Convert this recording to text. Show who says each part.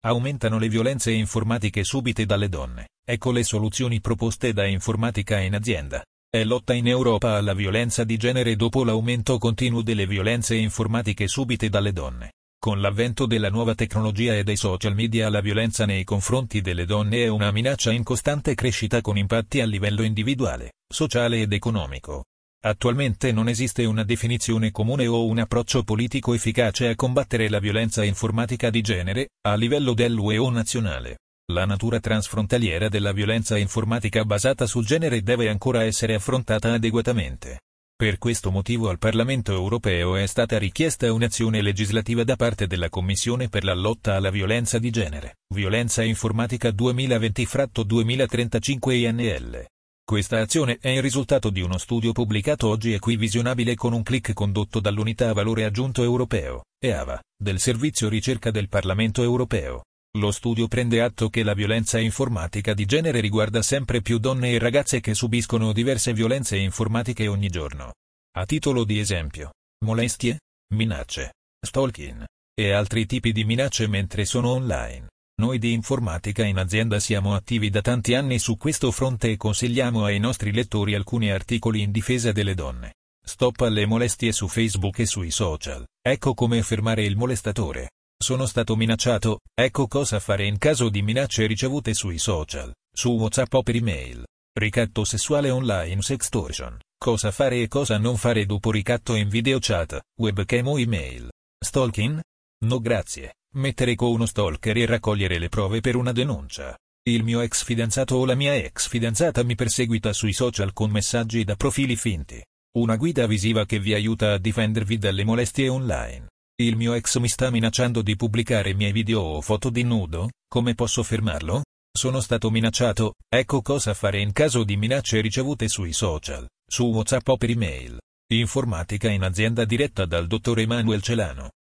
Speaker 1: Aumentano le violenze informatiche subite dalle donne. Ecco le soluzioni proposte da Informatica in azienda. È lotta in Europa alla violenza di genere dopo l'aumento continuo delle violenze informatiche subite dalle donne. Con l'avvento della nuova tecnologia e dei social media la violenza nei confronti delle donne è una minaccia in costante crescita con impatti a livello individuale, sociale ed economico. Attualmente non esiste una definizione comune o un approccio politico efficace a combattere la violenza informatica di genere, a livello dell'UE o nazionale. La natura transfrontaliera della violenza informatica basata sul genere deve ancora essere affrontata adeguatamente. Per questo motivo al Parlamento europeo è stata richiesta un'azione legislativa da parte della Commissione per la lotta alla violenza di genere, Violenza informatica 2020-2035 INL. Questa azione è il risultato di uno studio pubblicato oggi e qui visionabile con un clic condotto dall'Unità Valore Aggiunto Europeo, EAVA, del Servizio Ricerca del Parlamento Europeo. Lo studio prende atto che la violenza informatica di genere riguarda sempre più donne e ragazze che subiscono diverse violenze informatiche ogni giorno. A titolo di esempio, molestie, minacce, stalking e altri tipi di minacce mentre sono online. Noi di Informatica in azienda siamo attivi da tanti anni su questo fronte e consigliamo ai nostri lettori alcuni articoli in difesa delle donne. Stop alle molestie su Facebook e sui social. Ecco come fermare il molestatore. Sono stato minacciato, ecco cosa fare in caso di minacce ricevute sui social, su WhatsApp o per email. Ricatto sessuale online sextortion. Cosa fare e cosa non fare dopo ricatto in video chat, webcam o email. Stalking? No grazie. Mettere con uno stalker e raccogliere le prove per una denuncia. Il mio ex fidanzato o la mia ex fidanzata mi perseguita sui social con messaggi da profili finti. Una guida visiva che vi aiuta a difendervi dalle molestie online. Il mio ex mi sta minacciando di pubblicare miei video o foto di nudo, come posso fermarlo? Sono stato minacciato, ecco cosa fare in caso di minacce ricevute sui social, su WhatsApp o per email. Informatica in azienda diretta dal dottor Emanuel Celano.